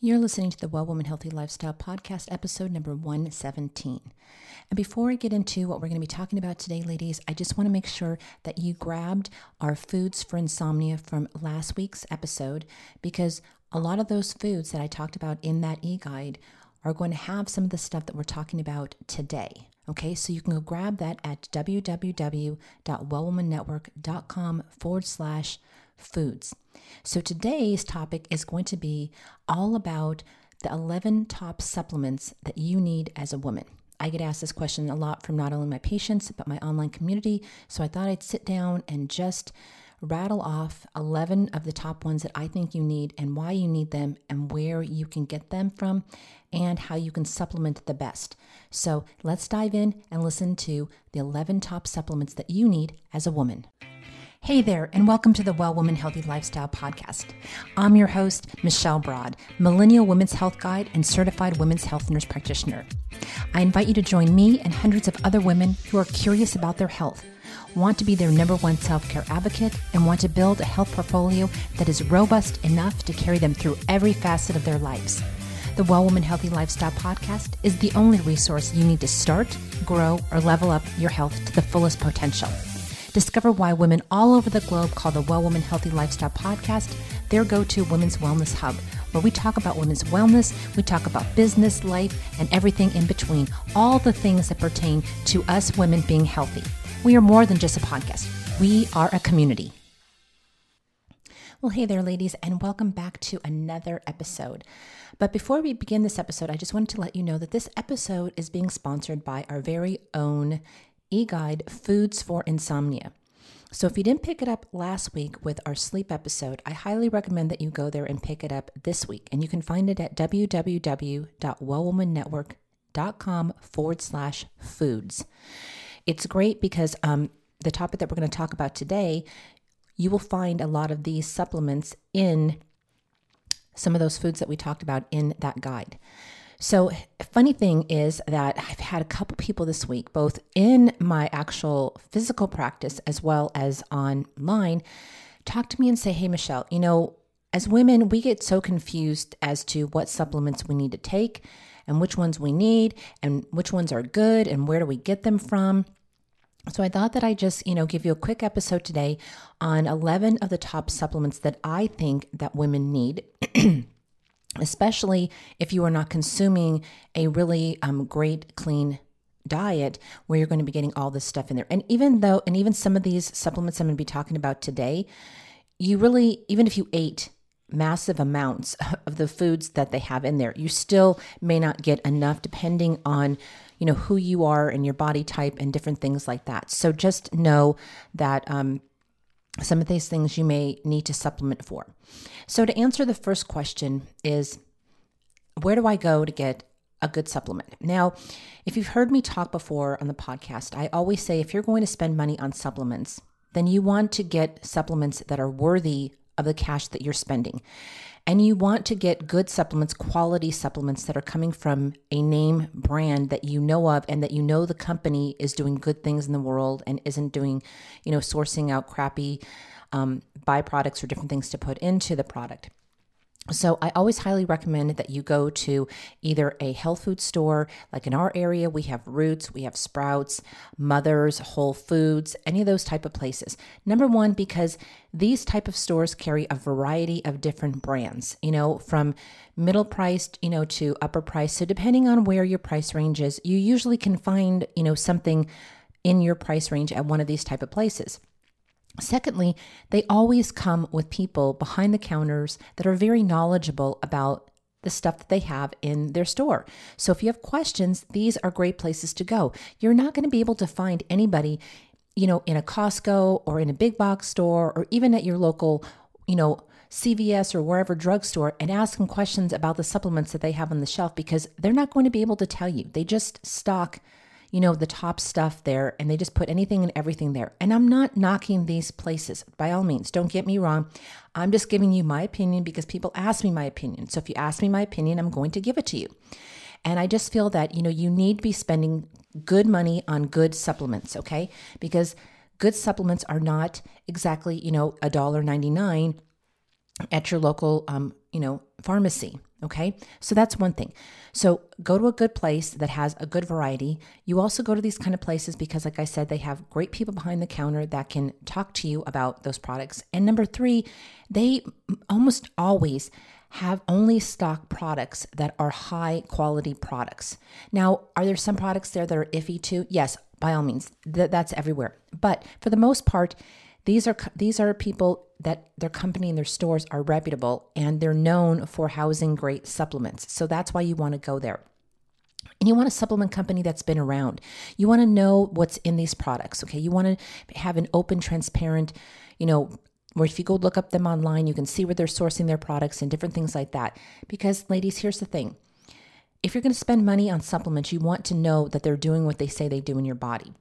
You're listening to the Well Woman Healthy Lifestyle Podcast, episode number 117. And before I get into what we're going to be talking about today, ladies, I just want to make sure that you grabbed our foods for insomnia from last week's episode because a lot of those foods that I talked about in that e guide are going to have some of the stuff that we're talking about today. Okay, so you can go grab that at www.wellwomannetwork.com forward slash foods. So today's topic is going to be all about the 11 top supplements that you need as a woman. I get asked this question a lot from not only my patients, but my online community. So I thought I'd sit down and just rattle off 11 of the top ones that I think you need and why you need them and where you can get them from and how you can supplement the best. So let's dive in and listen to the 11 top supplements that you need as a woman. Hey there, and welcome to the Well Woman Healthy Lifestyle Podcast. I'm your host, Michelle Broad, Millennial Women's Health Guide and Certified Women's Health Nurse Practitioner. I invite you to join me and hundreds of other women who are curious about their health, want to be their number one self care advocate, and want to build a health portfolio that is robust enough to carry them through every facet of their lives. The Well Woman Healthy Lifestyle Podcast is the only resource you need to start, grow, or level up your health to the fullest potential. Discover why women all over the globe call the Well Woman Healthy Lifestyle podcast their go to women's wellness hub, where we talk about women's wellness, we talk about business, life, and everything in between, all the things that pertain to us women being healthy. We are more than just a podcast, we are a community. Well, hey there, ladies, and welcome back to another episode. But before we begin this episode, I just wanted to let you know that this episode is being sponsored by our very own e guide Foods for Insomnia. So, if you didn't pick it up last week with our sleep episode, I highly recommend that you go there and pick it up this week. And you can find it at www.wellwomannetwork.com forward slash foods. It's great because um, the topic that we're going to talk about today, you will find a lot of these supplements in some of those foods that we talked about in that guide. So, funny thing is that I've had a couple people this week, both in my actual physical practice as well as online, talk to me and say, Hey, Michelle, you know, as women, we get so confused as to what supplements we need to take and which ones we need and which ones are good and where do we get them from. So I thought that I just, you know, give you a quick episode today on 11 of the top supplements that I think that women need. especially if you are not consuming a really um, great, clean diet where you're going to be getting all this stuff in there. And even though, and even some of these supplements I'm going to be talking about today, you really, even if you ate massive amounts of the foods that they have in there, you still may not get enough depending on you know who you are and your body type and different things like that so just know that um, some of these things you may need to supplement for so, to answer the first question, is where do I go to get a good supplement? Now, if you've heard me talk before on the podcast, I always say if you're going to spend money on supplements, then you want to get supplements that are worthy of the cash that you're spending. And you want to get good supplements, quality supplements that are coming from a name brand that you know of and that you know the company is doing good things in the world and isn't doing, you know, sourcing out crappy um, byproducts or different things to put into the product. So, I always highly recommend that you go to either a health food store, like in our area, we have Roots, we have Sprouts, Mothers, Whole Foods, any of those type of places. Number one, because these type of stores carry a variety of different brands, you know, from middle priced, you know, to upper price. So, depending on where your price range is, you usually can find, you know, something in your price range at one of these type of places. Secondly, they always come with people behind the counters that are very knowledgeable about the stuff that they have in their store. So if you have questions, these are great places to go. You're not going to be able to find anybody, you know, in a Costco or in a big box store or even at your local, you know, CVS or wherever drugstore and ask them questions about the supplements that they have on the shelf because they're not going to be able to tell you. They just stock you know, the top stuff there and they just put anything and everything there. And I'm not knocking these places by all means. Don't get me wrong. I'm just giving you my opinion because people ask me my opinion. So if you ask me my opinion, I'm going to give it to you. And I just feel that, you know, you need to be spending good money on good supplements, okay? Because good supplements are not exactly, you know, a dollar ninety nine at your local um, you know, pharmacy. Okay. So that's one thing. So go to a good place that has a good variety. You also go to these kind of places because, like I said, they have great people behind the counter that can talk to you about those products. And number three, they almost always have only stock products that are high quality products. Now, are there some products there that are iffy too? Yes, by all means. Th- that's everywhere. But for the most part, these are these are people that their company and their stores are reputable and they're known for housing great supplements. So that's why you want to go there. And you want a supplement company that's been around. You want to know what's in these products, okay? You want to have an open, transparent, you know, where if you go look up them online, you can see where they're sourcing their products and different things like that. Because, ladies, here's the thing if you're going to spend money on supplements, you want to know that they're doing what they say they do in your body.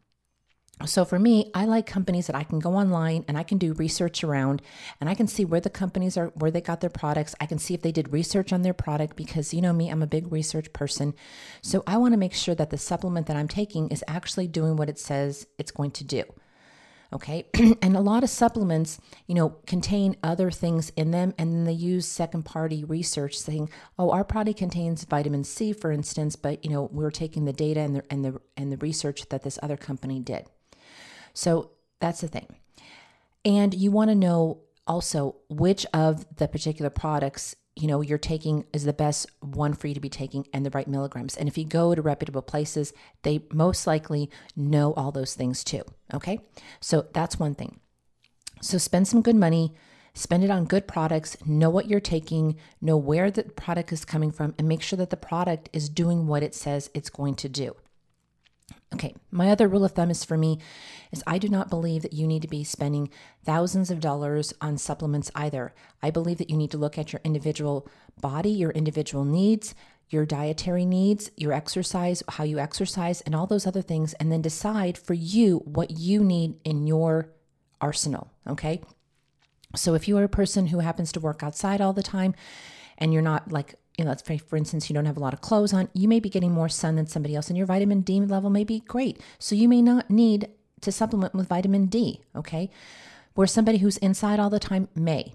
So for me, I like companies that I can go online and I can do research around and I can see where the companies are, where they got their products. I can see if they did research on their product because you know me, I'm a big research person. So I want to make sure that the supplement that I'm taking is actually doing what it says it's going to do. Okay. and a lot of supplements, you know, contain other things in them and then they use second party research saying, "Oh, our product contains vitamin C for instance, but you know, we're taking the data and the and the and the research that this other company did." So that's the thing. And you want to know also which of the particular products you know you're taking is the best one for you to be taking and the right milligrams. And if you go to reputable places they most likely know all those things too okay? So that's one thing. So spend some good money spend it on good products know what you're taking know where the product is coming from and make sure that the product is doing what it says it's going to do Okay, my other rule of thumb is for me is I do not believe that you need to be spending thousands of dollars on supplements either. I believe that you need to look at your individual body, your individual needs, your dietary needs, your exercise, how you exercise, and all those other things, and then decide for you what you need in your arsenal. Okay. So if you are a person who happens to work outside all the time and you're not like you know, let's say, for instance, you don't have a lot of clothes on, you may be getting more sun than somebody else, and your vitamin D level may be great. So you may not need to supplement with vitamin D, okay? Where somebody who's inside all the time may.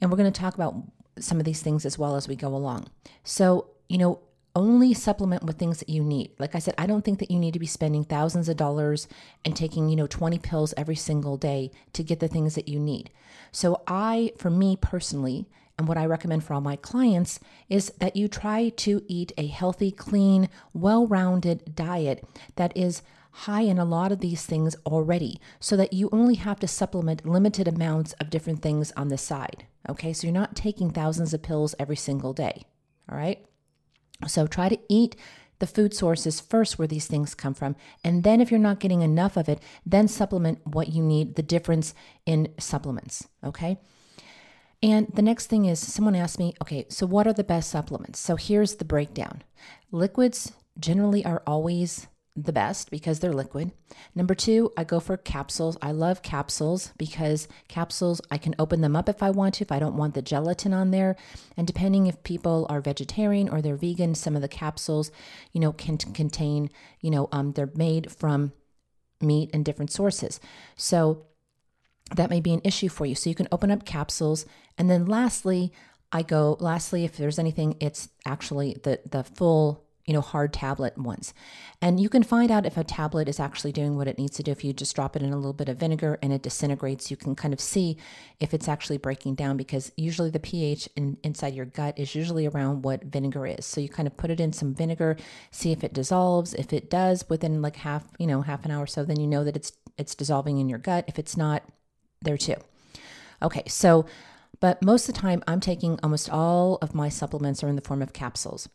And we're going to talk about some of these things as well as we go along. So, you know, only supplement with things that you need. Like I said, I don't think that you need to be spending thousands of dollars and taking, you know, 20 pills every single day to get the things that you need. So, I, for me personally, and what I recommend for all my clients is that you try to eat a healthy, clean, well rounded diet that is high in a lot of these things already so that you only have to supplement limited amounts of different things on the side. Okay, so you're not taking thousands of pills every single day. All right, so try to eat the food sources first where these things come from. And then, if you're not getting enough of it, then supplement what you need, the difference in supplements. Okay. And the next thing is someone asked me, okay, so what are the best supplements? So here's the breakdown liquids generally are always the best because they're liquid. Number two, I go for capsules. I love capsules because capsules, I can open them up if I want to, if I don't want the gelatin on there. And depending if people are vegetarian or they're vegan, some of the capsules, you know, can contain, you know, um, they're made from meat and different sources. So that may be an issue for you. So you can open up capsules. And then lastly, I go, lastly, if there's anything, it's actually the, the full, you know, hard tablet ones. And you can find out if a tablet is actually doing what it needs to do. If you just drop it in a little bit of vinegar and it disintegrates, you can kind of see if it's actually breaking down because usually the pH in, inside your gut is usually around what vinegar is. So you kind of put it in some vinegar, see if it dissolves. If it does within like half, you know, half an hour or so, then you know that it's it's dissolving in your gut. If it's not, there too. Okay, so, but most of the time I'm taking almost all of my supplements are in the form of capsules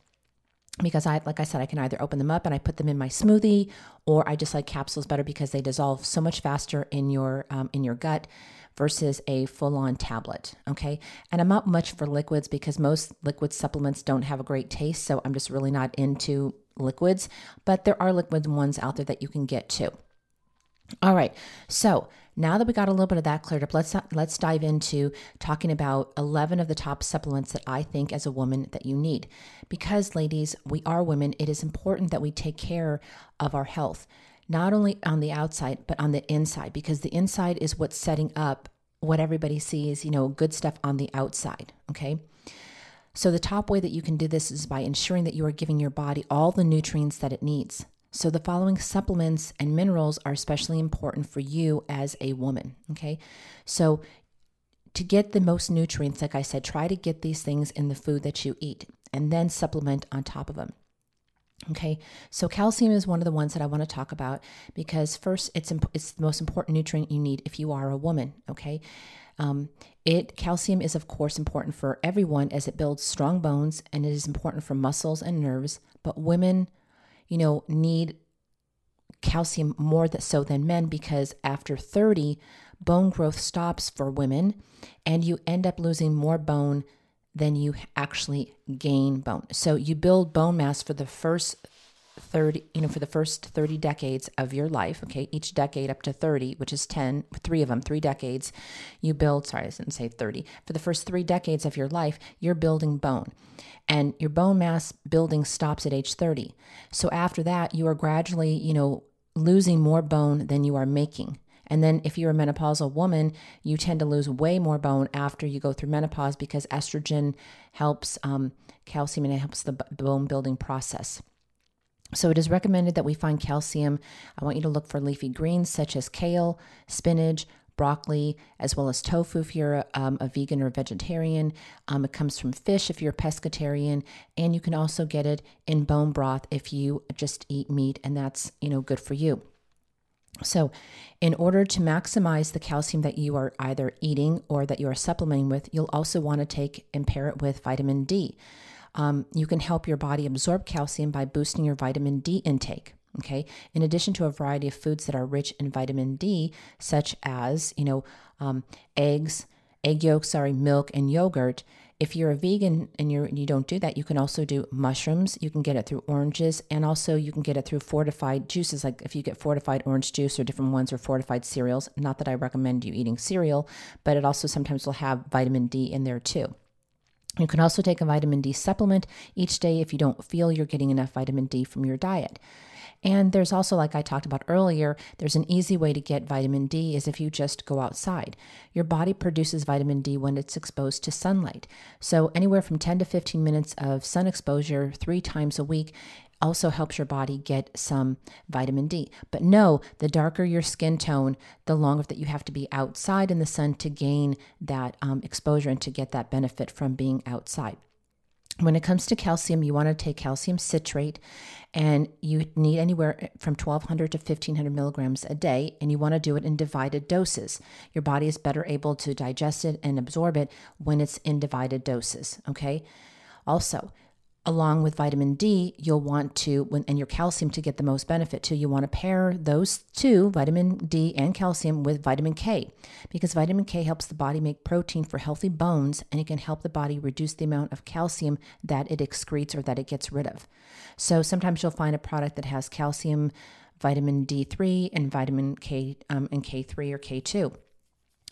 because I, like I said, I can either open them up and I put them in my smoothie, or I just like capsules better because they dissolve so much faster in your um, in your gut versus a full on tablet. Okay, and I'm not much for liquids because most liquid supplements don't have a great taste, so I'm just really not into liquids. But there are liquid ones out there that you can get too. All right, so now that we got a little bit of that cleared up, let's let's dive into talking about 11 of the top supplements that I think as a woman that you need. Because ladies, we are women, it is important that we take care of our health, not only on the outside but on the inside because the inside is what's setting up what everybody sees, you know, good stuff on the outside, okay? So, the top way that you can do this is by ensuring that you are giving your body all the nutrients that it needs. So, the following supplements and minerals are especially important for you as a woman. Okay. So, to get the most nutrients, like I said, try to get these things in the food that you eat and then supplement on top of them. Okay, so calcium is one of the ones that I want to talk about because first, it's imp- it's the most important nutrient you need if you are a woman. Okay, um, it calcium is of course important for everyone as it builds strong bones and it is important for muscles and nerves. But women, you know, need calcium more so than men because after 30, bone growth stops for women and you end up losing more bone than you actually gain bone. So you build bone mass for the first 30 you know for the first 30 decades of your life okay? Each decade up to 30 which is 10 three of them three decades you build sorry i didn't say 30 for the first three decades of your life you're building bone. And your bone mass building stops at age 30 so after that you are gradually you know losing more bone than you are making. And then if you're a menopausal woman, you tend to lose way more bone after you go through menopause because estrogen helps um, calcium and it helps the bone building process. So it is recommended that we find calcium. I want you to look for leafy greens such as kale, spinach, broccoli, as well as tofu if you're a, um, a vegan or vegetarian. Um, it comes from fish if you're a pescatarian, and you can also get it in bone broth if you just eat meat, and that's you know good for you. So, in order to maximize the calcium that you are either eating or that you are supplementing with, you'll also want to take and pair it with vitamin D. Um, you can help your body absorb calcium by boosting your vitamin D intake. Okay. In addition to a variety of foods that are rich in vitamin D, such as you know um, eggs, egg yolks, sorry, milk, and yogurt, if you're a vegan and you're you don't do that, you can also do mushrooms. You can get it through oranges, and also you can get it through fortified juices. Like if you get fortified orange juice or different ones or fortified cereals. Not that I recommend you eating cereal, but it also sometimes will have vitamin D in there too. You can also take a vitamin D supplement each day if you don't feel you're getting enough vitamin D from your diet. And there's also, like I talked about earlier, there's an easy way to get vitamin D is if you just go outside. Your body produces vitamin D when it's exposed to sunlight. So, anywhere from 10 to 15 minutes of sun exposure three times a week also helps your body get some vitamin D. But no, the darker your skin tone, the longer that you have to be outside in the sun to gain that um, exposure and to get that benefit from being outside. When it comes to calcium, you want to take calcium citrate, and you need anywhere from 1200 to 1500 milligrams a day, and you want to do it in divided doses. Your body is better able to digest it and absorb it when it's in divided doses. Okay. Also, along with vitamin D, you'll want to, and your calcium to get the most benefit too, you want to pair those two, vitamin D and calcium, with vitamin K because vitamin K helps the body make protein for healthy bones and it can help the body reduce the amount of calcium that it excretes or that it gets rid of. So sometimes you'll find a product that has calcium, vitamin D3, and vitamin K um, and K3 or K2.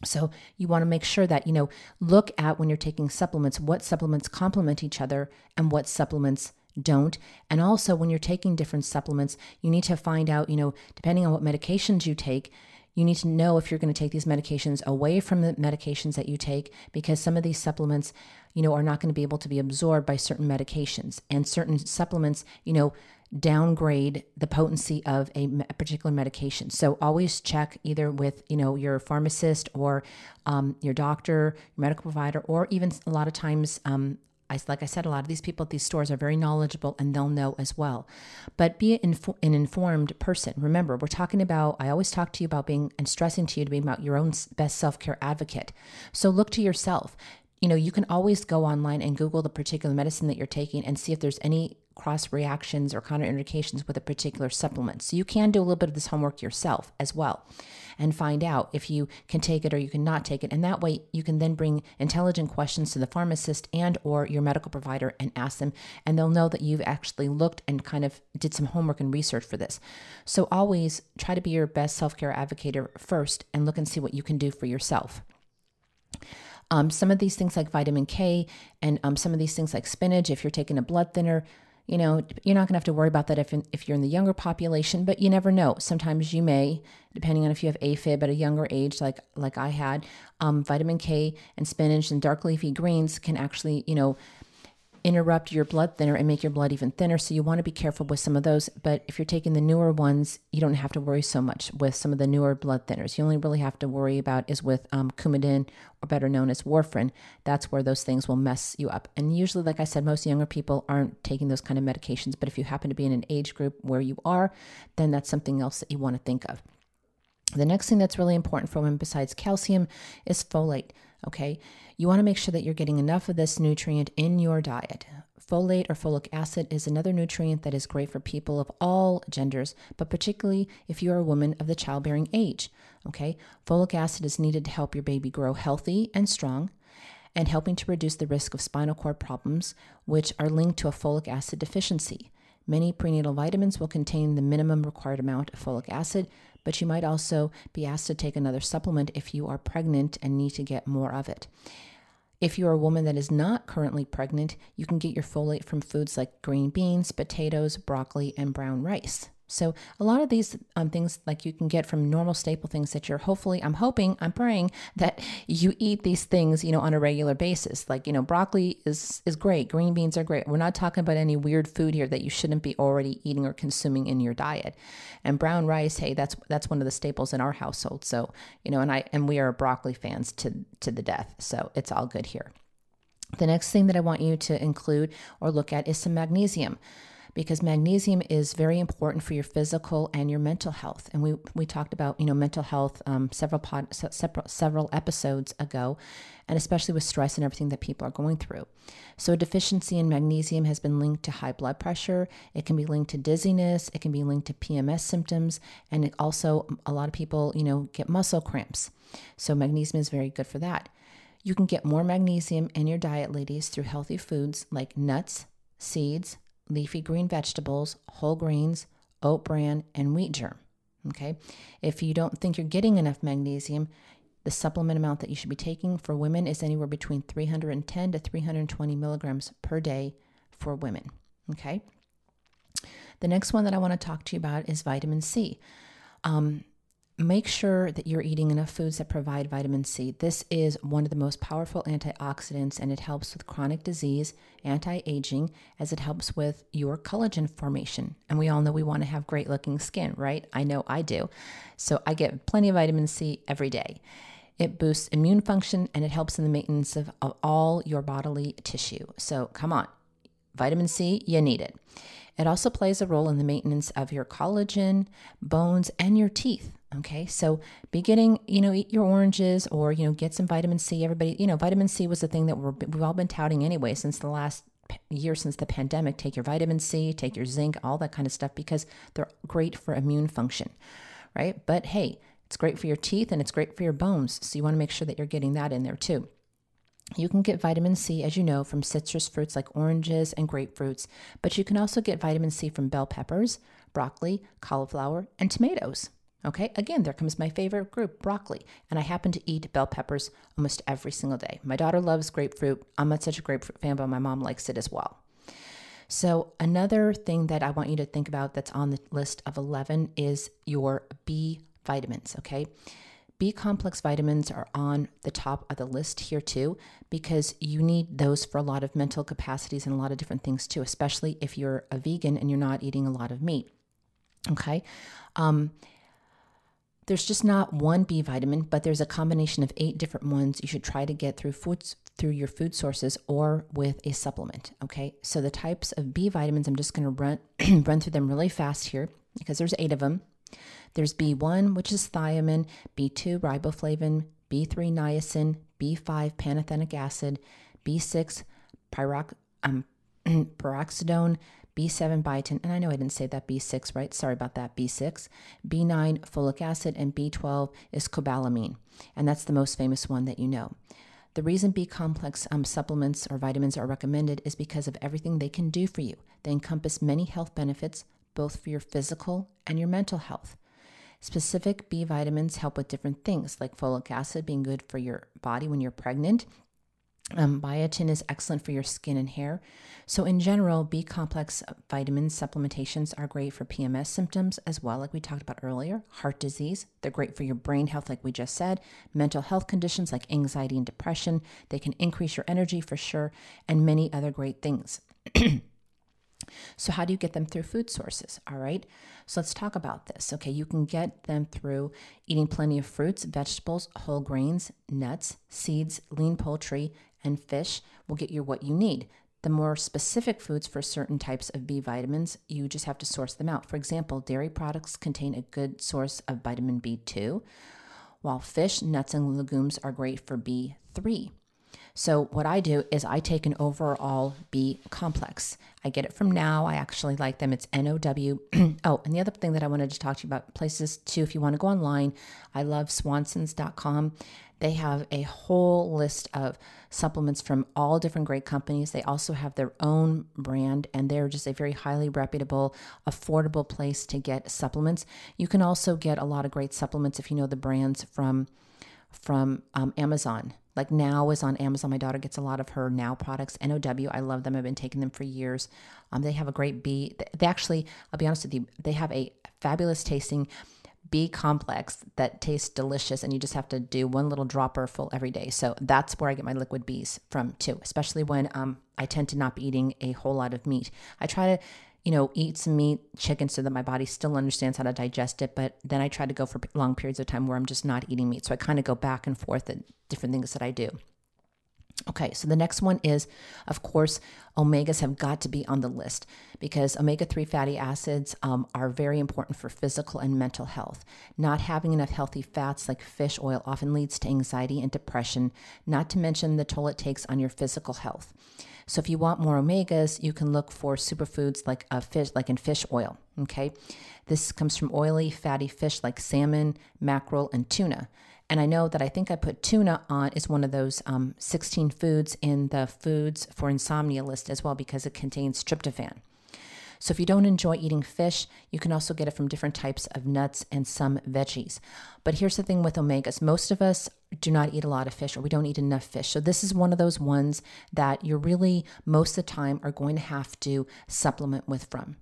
So you want to make sure that, you know, look at when you're taking supplements, what supplements complement each other and what supplements don't. And also when you're taking different supplements, you need to find out, you know, depending on what medications you take, you need to know if you're going to take these medications away from the medications that you take because some of these supplements, you know, are not going to be able to be absorbed by certain medications and certain supplements, you know, downgrade the potency of a, particular medication. So always check either with you know your pharmacist or um, your doctor, your medical provider, or even a lot of times. Um, I, like I said, a lot of these people at these stores are very knowledgeable and they'll know as well. But be an, an informed person. Remember, we're talking about, I always talk to you about being and stressing to you to be about your own best self care advocate. So look to yourself you know, you can always go online and Google the particular medicine that you're taking and see if there's any cross reactions or counterindications with a particular supplement. So you can do a little bit of this homework yourself as well and find out if you can take it or you cannot take it. And that way you can then bring intelligent questions to the pharmacist and or your medical provider and ask them and they'll know that you've actually looked and kind of did some homework and research for this. So always try to be your best self-care advocate first and look and see what you can do for yourself. Um, some of these things like vitamin K and um, some of these things like spinach, if you're taking a blood thinner, you know, you're not going to have to worry about that if, in, if you're in the younger population, but you never know. Sometimes you may, depending on if you have AFib at a younger age, like like I had, um, vitamin K and spinach and dark leafy greens can actually, you know, interrupt your blood thinner and make your blood even thinner. So you want to be careful with some of those. But if you're taking the newer ones, you don't have to worry so much with some of the newer blood thinners. You only really have to worry about is with um, Coumadin, or better known as warfarin. That's where those things will mess you up. And usually, like I said, most younger people aren't taking those kind of medications. But if you happen to be in an age group where you are, then that's something else that you want to think of. The next thing that's really important for women besides calcium is folate. Okay. You want to make sure that you're getting enough of this nutrient in your diet. Folate or folic acid is another nutrient that is great for people of all genders, but particularly if you're a woman of the childbearing age. Okay. Folic acid is needed to help your baby grow healthy and strong and helping to reduce the risk of spinal cord problems, which are linked to a folic acid deficiency. Many prenatal vitamins will contain the minimum required amount of folic acid, but you might also be asked to take another supplement if you are pregnant and need to get more of it. If you're a woman that is not currently pregnant, you can get your folate from foods like green beans, potatoes, broccoli, and brown rice. So a lot of these um, things like you can get from normal staple things that you're hopefully, I'm hoping, I'm praying that you eat these things, you know, on a regular basis. Like, you know, broccoli is is great, green beans are great. We're not talking about any weird food here that you shouldn't be already eating or consuming in your diet. And brown rice, hey, that's that's one of the staples in our household. So, you know, and I and we are broccoli fans to to the death. So it's all good here. The next thing that I want you to include or look at is some magnesium because magnesium is very important for your physical and your mental health. And we we talked about you know mental health um, several pod, several several episodes ago, and especially with stress and everything that people are going through. So a deficiency in magnesium has been linked to high blood pressure. It can be linked to dizziness. It can be linked to PMS symptoms, and it also a lot of people you know get muscle cramps. So magnesium is very good for that. You can get more magnesium in your diet, ladies, through healthy foods like nuts, seeds, leafy green vegetables, whole grains, oat bran, and wheat germ. Okay. If you don't think you're getting enough magnesium, the supplement amount that you should be taking for women is anywhere between 310 to 320 milligrams per day for women. Okay. The next one that I want to talk to you about is vitamin C. Um, make sure that you're eating enough foods that provide vitamin C. This is one of the most powerful antioxidants and it helps with chronic disease, anti aging, as it helps with your collagen formation. And we all know we want to have great looking skin, right? I know I do. So I get plenty of vitamin C every day. It boosts immune function and it helps in the maintenance of, of all your bodily tissue. So come on, vitamin C, you need it. It also plays a role in the maintenance of your collagen, bones, and your teeth. Okay, so be getting, you know, eat your oranges or, you know, get some vitamin C. Everybody, you know, vitamin C was the thing that we're, we've all been touting anyway since the last year since the pandemic. Take your vitamin C, take your zinc, all that kind of stuff because they're great for immune function, right? But hey, it's great for your teeth and it's great for your bones. So you want to make sure that you're getting that in there too. You can get vitamin C, as you know, from citrus fruits like oranges and grapefruits, but you can also get vitamin C from bell peppers, broccoli, cauliflower, and tomatoes. Okay, again, there comes my favorite group, broccoli, and I happen to eat bell peppers almost every single day. My daughter loves grapefruit. I'm not such a grapefruit fan, but my mom likes it as well. So, another thing that I want you to think about that's on the list of 11 is your B vitamins, okay? B complex vitamins are on the top of the list here too, because you need those for a lot of mental capacities and a lot of different things too, especially if you're a vegan and you're not eating a lot of meat. Okay. Um, there's just not one B vitamin, but there's a combination of eight different ones you should try to get through foods through your food sources or with a supplement. Okay, so the types of B vitamins, I'm just going to run run through them really fast here because there's eight of them. There's B1, which is thiamine, B2, riboflavin, B3, niacin, B5, pantothenic acid, B6, pyrox, um, peroxidone, B7 biotin, and I know I didn't say that B6, right? Sorry about that. B6, B9 folic acid, and B12 is cobalamin, and that's the most famous one that you know. The reason B complex um, supplements or vitamins are recommended is because of everything they can do for you. They encompass many health benefits, both for your physical and your mental health. Specific B vitamins help with different things, like folic acid being good for your body when you're pregnant, Um, biotin is excellent for your skin and hair. So, in general, B complex vitamin supplementations are great for PMS symptoms as well, like we talked about earlier, heart disease. They're great for your brain health, like we just said, mental health conditions like anxiety and depression. They can increase your energy for sure, and many other great things. So, how do you get them through food sources? All right. So, let's talk about this. Okay. You can get them through eating plenty of fruits, vegetables, whole grains, nuts, seeds, lean poultry, and fish will get you what you need. The more specific foods for certain types of B vitamins, you just have to source them out. For example, dairy products contain a good source of vitamin B2, while fish, nuts, and legumes are great for B3. So, what I do is I take an overall B complex. I get it from NOW. I actually like them. It's NOW. oh, and the other thing that I wanted to talk to you about places too, if you want to go online, I love swansons.com. They have a whole list of supplements from all different great companies. They also have their own brand, and they're just a very highly reputable, affordable place to get supplements. You can also get a lot of great supplements if you know the brands from from um, Amazon. Like Now is on Amazon. My daughter gets a lot of her Now products. NOW, I love them. I've been taking them for years. Um, they have a great B. They actually, I'll be honest with you, they have a fabulous tasting B complex that tastes delicious, and you just have to do one little dropper full every day. So that's where I get my liquid Bs from too, especially when um, I tend to not be eating a whole lot of meat. I try to you know, eat some meat, chicken, so that my body still understands how to digest it. But then I try to go for long periods of time where I'm just not eating meat. So I kind of go back and forth at different things that I do. Okay, so the next one is, of course, omegas have got to be on the list because omega 3 fatty acids um, are very important for physical and mental health. Not having enough healthy fats like fish oil often leads to anxiety and depression, not to mention the toll it takes on your physical health. So if you want more omegas, you can look for superfoods like a fish, like in fish oil. Okay, this comes from oily, fatty fish like salmon, mackerel, and tuna. And I know that I think I put tuna on is one of those um, 16 foods in the foods for insomnia list as well because it contains tryptophan. So if you don't enjoy eating fish, you can also get it from different types of nuts and some veggies. But here's the thing with omegas most of us do not eat a lot of fish or we don't eat enough fish. So this is one of those ones that you're really most of the time are going to have to supplement with from.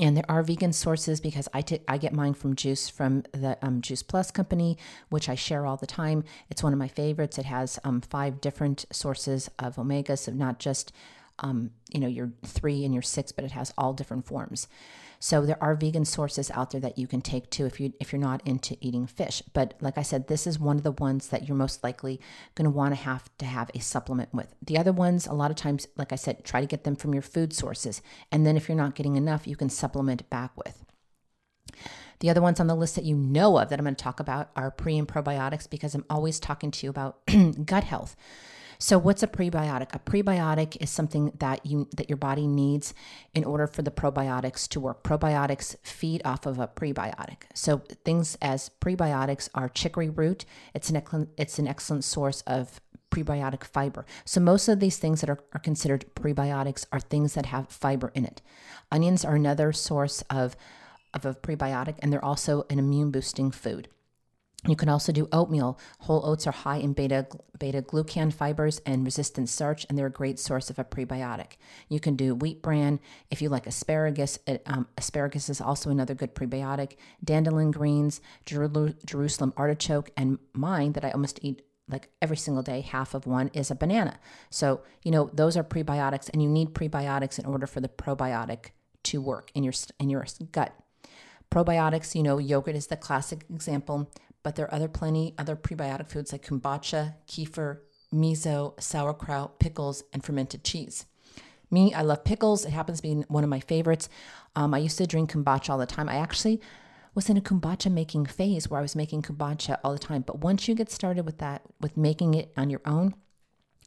And there are vegan sources because I, t- I get mine from Juice from the um, Juice Plus company, which I share all the time. It's one of my favorites. It has um, five different sources of omegas, so not just um, you know, your three and your six, but it has all different forms. So there are vegan sources out there that you can take too if you if you're not into eating fish. But like I said, this is one of the ones that you're most likely going to want to have to have a supplement with. The other ones, a lot of times, like I said, try to get them from your food sources, and then if you're not getting enough, you can supplement back with. The other ones on the list that you know of that I'm going to talk about are pre and probiotics because I'm always talking to you about gut health. So what's a prebiotic? A prebiotic is something that you that your body needs in order for the probiotics to work. Probiotics feed off of a prebiotic. So things as prebiotics are chicory root. It's an it's an excellent source of prebiotic fiber. So most of these things that are, are considered prebiotics are things that have fiber in it. Onions are another source of of a prebiotic and they're also an immune boosting food. You can also do oatmeal. Whole oats are high in beta beta glucan fibers and resistant starch, and they're a great source of a prebiotic. You can do wheat bran if you like asparagus. It, um, asparagus is also another good prebiotic. Dandelion greens, Jerusalem artichoke, and mine that I almost eat like every single day, half of one is a banana. So you know those are prebiotics, and you need prebiotics in order for the probiotic to work in your in your gut. Probiotics, you know, yogurt is the classic example but there are other plenty other prebiotic foods like kombucha, kefir, miso, sauerkraut, pickles, and fermented cheese. Me, I love pickles. It happens to be one of my favorites. Um, I used to drink kombucha all the time. I actually was in a kombucha making phase where I was making kombucha all the time. But once you get started with that, with making it on your own,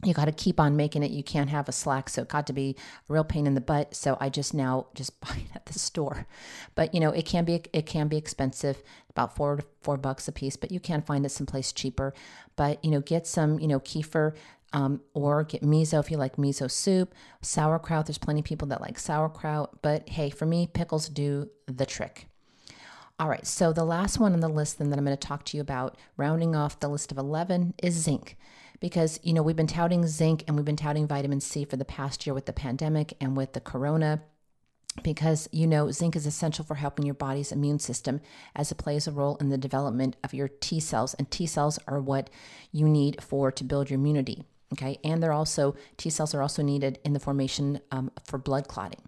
you got to keep on making it. You can't have a slack. So it got to be a real pain in the butt. So I just now just buy it at the store. But you know, it can be it can be expensive, about four four bucks a piece, but you can find it someplace cheaper. But you know, get some, you know, kefir um, or get miso if you like miso soup, sauerkraut. There's plenty of people that like sauerkraut, but hey, for me, pickles do the trick. All right, so the last one on the list then that I'm going to talk to you about, rounding off the list of 11, is zinc because, you know, we've been touting zinc and we've been touting vitamin C for the past year with the pandemic and with the corona because you know zinc is essential for helping your body's immune system as it plays a role in the development of your T cells. And T cells are what you need for to build your immunity okay? And they're also T cells are also needed in the formation um, for blood clotting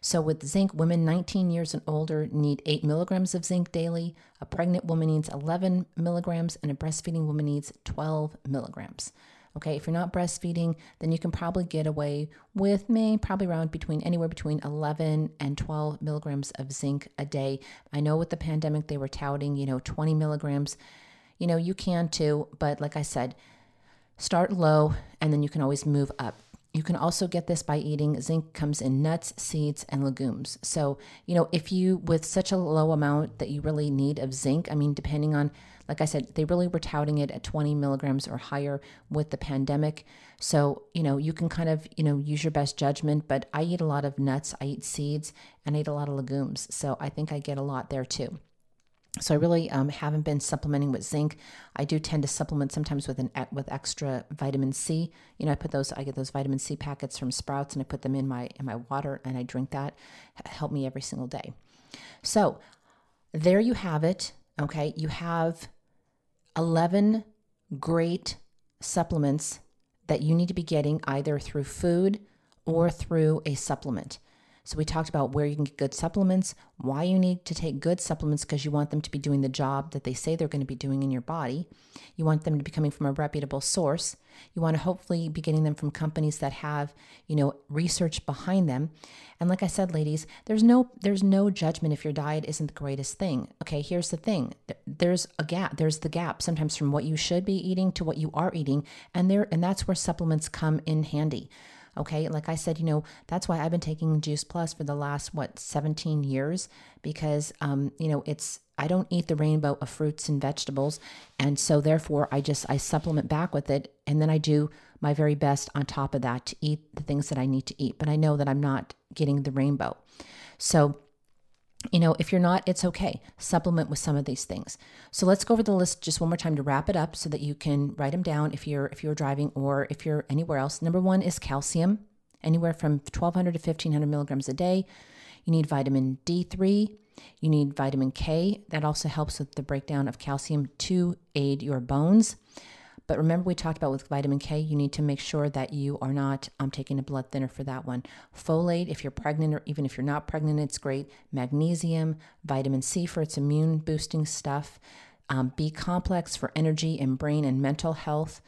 so with zinc women 19 years and older need 8 milligrams of zinc daily a pregnant woman needs 11 milligrams and a breastfeeding woman needs 12 milligrams Okay, if you're not breastfeeding, then you can probably get away with me, probably around between anywhere between 11 and 12 milligrams of zinc a day. I know with the pandemic they were touting, you know, 20 milligrams. You know, you can too, but like I said, start low and then you can always move up. You can also get this by eating zinc comes in nuts, seeds, and legumes. So, you know, if you with such a low amount that you really need of zinc, I mean, depending on like I said, they really were touting it at 20 milligrams or higher with the pandemic. So, you know, you can kind of, you know, use your best judgment, but I eat a lot of nuts, I eat seeds, and I eat a lot of legumes. So I think I get a lot there too. So I really um, haven't been supplementing with zinc. I do tend to supplement sometimes with an with extra vitamin C. You know, I put those I get those vitamin C packets from Sprouts and I put them in my in my water and I drink that. Help me every single day. So there you have it. Okay, you have 11 great supplements that you need to be getting either through food or through a supplement. So, we talked about where you can get good supplements, why you need to take good supplements because you want them to be doing the job that they say they're going to be doing in your body. You want them to be coming from a reputable source. You want to hopefully be getting them from companies that have, you know, research behind them. And like I said, ladies, there's no there's no judgment if your diet isn't the greatest thing. Okay, here's the thing. There's a gap. There's the gap sometimes from what you should be eating to what you are eating, and there and that's where supplements come in handy. Okay. Like I said, you know, that's why I've been taking Juice Plus for the last, what, 17 years because, um, you know, it's, I don't eat the rainbow of fruits and vegetables. And so therefore I just, I supplement back with it. And then I do my very best on top of that to eat the things that I need to eat. But I know that I'm not getting the rainbow. So, you know, if you're not, it's okay. Supplement with some of these things. So let's go over the list just one more time to wrap it up so that you can write them down if you're if you're driving or if you're anywhere else. Number one is calcium, anywhere from 1,200 to 1,500 milligrams a day. You need vitamin D3. You need vitamin K. That also helps with the breakdown of calcium to aid your bones. But remember, we talked about with vitamin K, you need to make sure that you are not um, taking a blood thinner for that one. Folate, if you're pregnant or even if you're not pregnant, it's great. Magnesium, vitamin C for its immune boosting stuff. Um, B complex for energy and brain and mental health.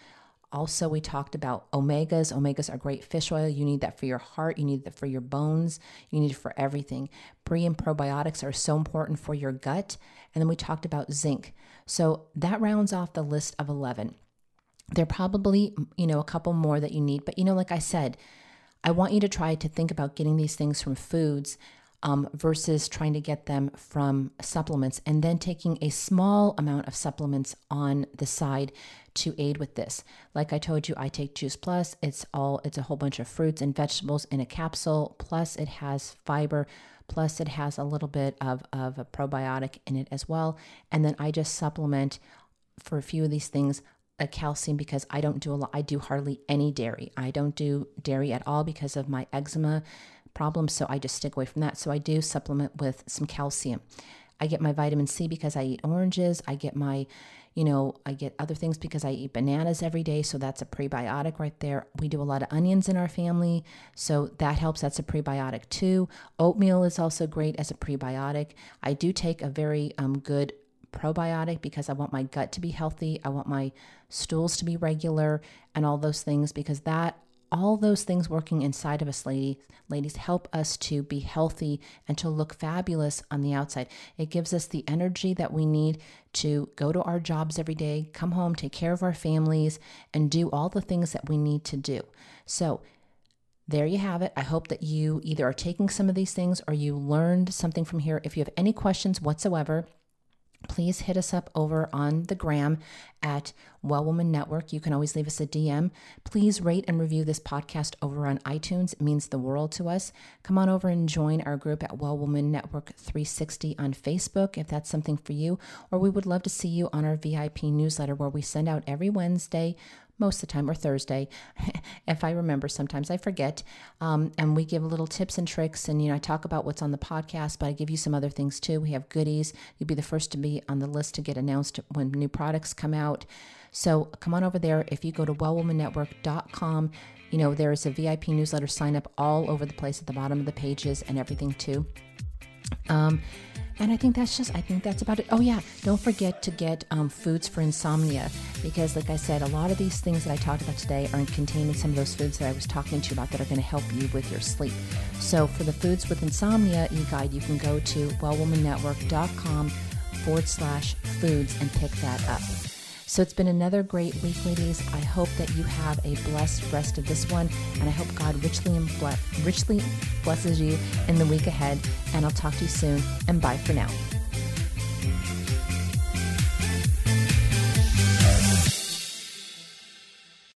Also, we talked about omegas. Omegas are great fish oil. You need that for your heart. You need that for your bones. You need it for everything. Pre and probiotics are so important for your gut. And then we talked about zinc. So that rounds off the list of 11 there are probably, you know, a couple more that you need. But, you know, like I said, I want you to try to think about getting these things from foods um, versus trying to get them from supplements and then taking a small amount of supplements on the side to aid with this. Like I told you, I take Juice Plus. It's all it's a whole bunch of fruits and vegetables in a capsule. Plus it has fiber. Plus it has a little bit of, of a probiotic in it as well. And then I just supplement for a few of these things a calcium because I don't do a lot. I do hardly any dairy. I don't do dairy at all because of my eczema problems. So I just stick away from that. So I do supplement with some calcium. I get my vitamin C because I eat oranges. I get my, you know, I get other things because I eat bananas every day. So that's a prebiotic right there. We do a lot of onions in our family. So that helps. That's a prebiotic too. Oatmeal is also great as a prebiotic. I do take a very um, good probiotic because I want my gut to be healthy. I want my stools to be regular and all those things because that all those things working inside of us ladies ladies help us to be healthy and to look fabulous on the outside it gives us the energy that we need to go to our jobs every day come home take care of our families and do all the things that we need to do so there you have it. I hope that you either are taking some of these things or you learned something from here. If you have any questions whatsoever, please hit us up over on the gram at Well Woman Network. You can always leave us a DM. Please rate and review this podcast over on iTunes. It means the world to us. Come on over and join our group at Well Woman Network 360 on Facebook if that's something for you. Or we would love to see you on our VIP newsletter where we send out every Wednesday most of the time, or Thursday, if I remember. Sometimes I forget. Um, and we give little tips and tricks. And, you know, I talk about what's on the podcast, but I give you some other things too. We have goodies. You'll be the first to be on the list to get announced when new products come out. So come on over there. If you go to wellwomannetwork.com, you know, there is a VIP newsletter sign up all over the place at the bottom of the pages and everything too. Um, and I think that's just, I think that's about it. Oh, yeah, don't forget to get um, foods for insomnia because, like I said, a lot of these things that I talked about today are contained in some of those foods that I was talking to you about that are going to help you with your sleep. So, for the foods with insomnia e guide, you can go to wellwomannetwork.com forward slash foods and pick that up. So it's been another great week, ladies. I hope that you have a blessed rest of this one, and I hope God richly and ble- richly blesses you in the week ahead. And I'll talk to you soon. And bye for now.